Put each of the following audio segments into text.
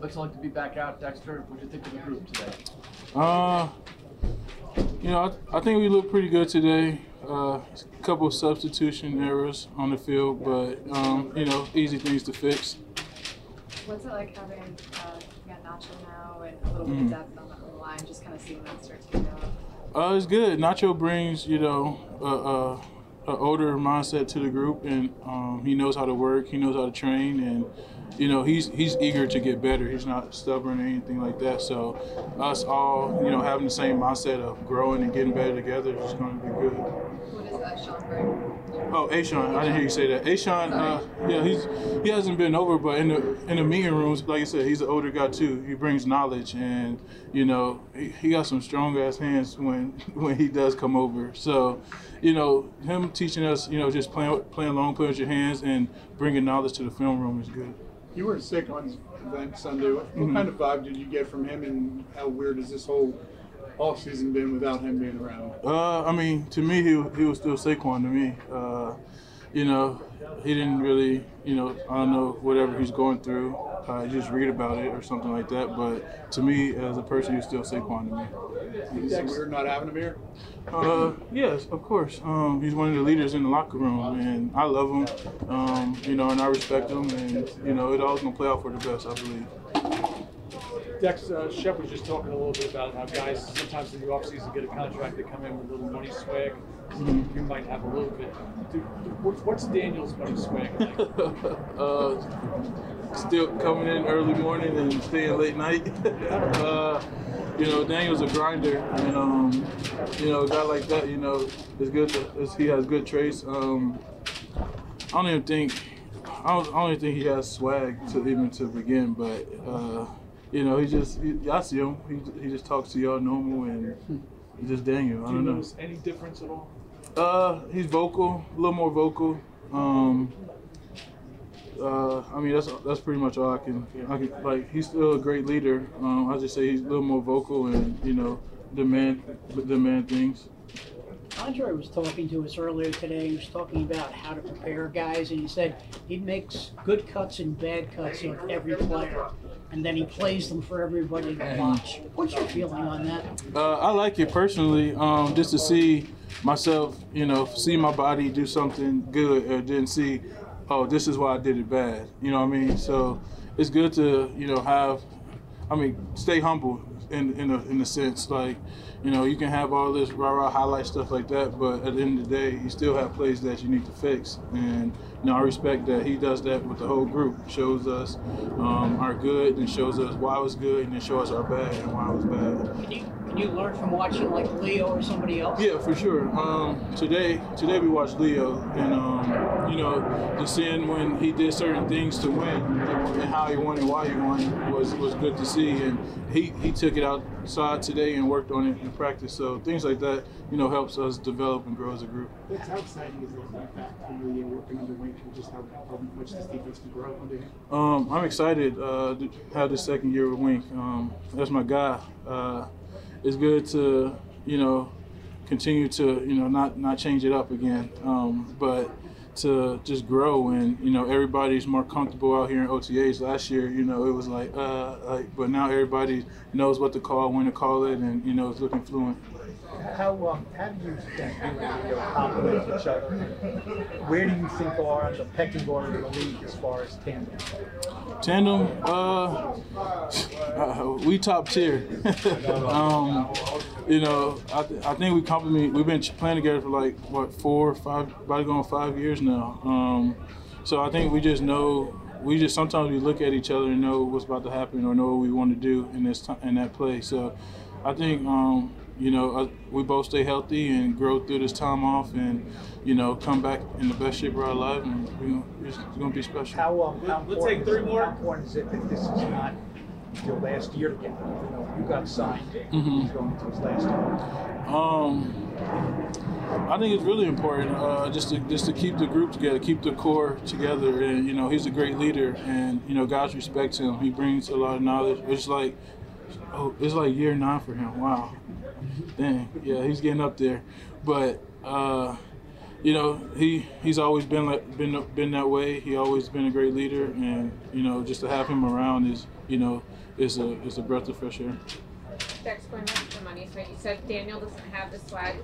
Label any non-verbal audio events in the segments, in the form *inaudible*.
What's it like to be back out, Dexter? What do you think of the group today? Uh, you know, I, I think we look pretty good today. Uh, a couple of substitution errors on the field, but um, you know, easy things to fix. What's it like having uh, you got Nacho now and a little bit Mm. of depth on the line, just kind of seeing that start to develop? Uh, it's good. Nacho brings, you know, a, a, a older mindset to the group, and um, he knows how to work. He knows how to train, and you know, he's he's eager to get better. He's not stubborn or anything like that. So, us all, you know, having the same mindset of growing and getting better together is going to be good. What is that, Sean bring? Oh, A'Shawn, I didn't hear you say that. A'Shawn, uh, yeah, he's he hasn't been over, but in the in the meeting rooms, like I said, he's an older guy too. He brings knowledge, and you know, he, he got some strong ass hands when *laughs* when he does come over. So, you know, him teaching us, you know, just playing playing along, playing with your hands, and bringing knowledge to the film room is good. You were sick on that Sunday. What, Mhm. kind of vibe did you get from him, and how weird has this whole off season been without him being around? Uh, I mean, to me, he he was still Saquon to me. Uh, you know, he didn't really, you know, I don't know whatever he's going through. Uh, just read about it or something like that. But to me, as a person, he's still Saquon to me. Is it weird not having him here? Uh, yes, of course. Um, he's one of the leaders in the locker room, and I love him. Um, you know, and I respect him, and you know, it all's gonna play out for the best, I believe. Dex, uh, Shep was just talking a little bit about how guys sometimes in the offseason get a contract, they come in with a little money swag. You might have a little bit. Dude, what's, Daniel's money swag like? *laughs* uh, still coming in early morning and staying late night. *laughs* uh, you know, Daniel's a grinder, and um, you know, a guy like that, you know, is good. To, is, he has good traits. Um, I don't even think, I don't, I don't even think he has swag to even to begin. But uh, you know, he just, he, I see him. He, he just talks to y'all normal, and he's just Daniel. I Do you don't know. notice any difference at all? Uh, he's vocal, a little more vocal. Um, uh, I mean, that's that's pretty much all I can. I can like. He's still a great leader. Um, I just say he's a little more vocal and you know demand demand things. Andre was talking to us earlier today. He was talking about how to prepare guys, and he said he makes good cuts and bad cuts of every player, and then he plays them for everybody to watch. What's your feeling on that? Uh, I like it personally, um, just to see myself, you know, see my body do something good, or then see, oh, this is why I did it bad. You know what I mean? So it's good to, you know, have, I mean, stay humble in in a, in a sense, like. You know, you can have all this rah rah highlight stuff like that, but at the end of the day, you still have plays that you need to fix. And know, I respect that he does that with the whole group. Shows us um, our good, and shows us why it was good, and then shows us our bad and why it was bad. Can you can you learn from watching like Leo or somebody else? Yeah, for sure. Um, today, today we watched Leo, and um, you know, just seeing when he did certain things to win and how he won and why he won was was good to see. And he he took it outside today and worked on it in practice. So things like that, you know, helps us develop and grow as a group. What's how exciting is it like that from the working under Wink and just how, how much this defense can grow under him? Um, I'm excited uh, to have this second year with Wink. Um, that's my guy. Uh, it's good to you know continue to you know not not change it up again, um, but to just grow and you know everybody's more comfortable out here in OTAs. Last year, you know, it was like uh, like, but now everybody knows what to call, when to call it, and you know, it's looking fluent. How um, how do you think you and Leo complement each other? Where do you think are on the pecking order in the league as far as tandem? Tandem, uh, uh, *laughs* we top tier. *laughs* um, you know, I, th- I think we compliment. We've been playing together for like what four, five, about going five years now. Um, so I think we just know. We just sometimes we look at each other and know what's about to happen or know what we want to do in this time in that play. So I think um, you know uh, we both stay healthy and grow through this time off and you know come back in the best shape of our life and you know, it's, it's going to be special. How um, how We'll take three more. how important is it that this is not your last year together? You know, you got signed. Mhm. Going into his last year. Um, I think it's really important uh, just to just to keep the group together, keep the core together, and you know he's a great leader, and you know guys respect him. He brings a lot of knowledge. It's like oh, it's like year nine for him. Wow, dang, yeah, he's getting up there, but. Uh, you know, he he's always been like been been that way. He always been a great leader, and you know, just to have him around is you know, it's a is a breath of fresh air. Dex, going back to the money, so you said Daniel doesn't have the swag.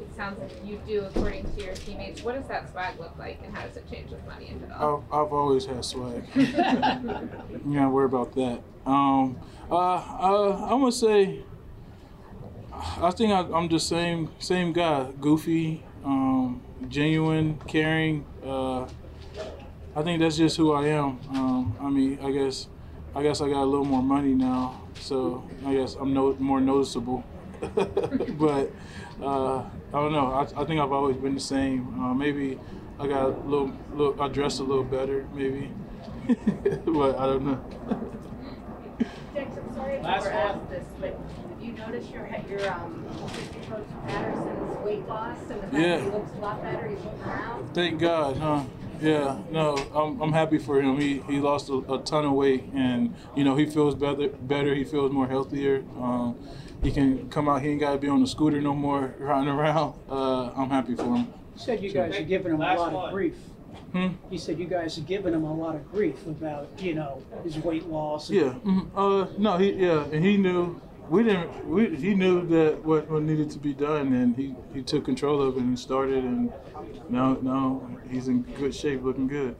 It sounds like you do according to your teammates. What does that swag look like and how does it change with money, if at all? I've, I've always had swag. *laughs* you gotta worry about that. Um, uh, uh, I'm gonna say, I think I, I'm the same same guy. Goofy, um, genuine, caring. Uh, I think that's just who I am. Um, I mean, I guess, I guess I got a little more money now, so I guess I'm no, more noticeable. *laughs* but uh, I don't know. I, I think I've always been the same. Uh, maybe I got a little, little, I dress a little better, maybe. *laughs* but I don't know. Dex, I'm sorry if you Last were one. asked this, but have you noticed your, your, um, Coach Patterson's weight loss and the fact Yeah. that he looks a lot better, he's looking around? Thank God, huh? Yeah, no, I'm, I'm happy for him. He he lost a, a ton of weight, and you know he feels better. Better, he feels more healthier. Um, he can come out. He ain't got to be on the scooter no more, *laughs* riding around. Uh, I'm happy for him. He said you guys are giving him a lot one. of grief. Hmm? He said you guys are giving him a lot of grief about, you know, his weight loss. and- Yeah. mhm. Uh, no, he yeah, and he knew. We didn't. We, he knew that what, what needed to be done, and he, he took control of it and started, and now now he's in good shape, looking good.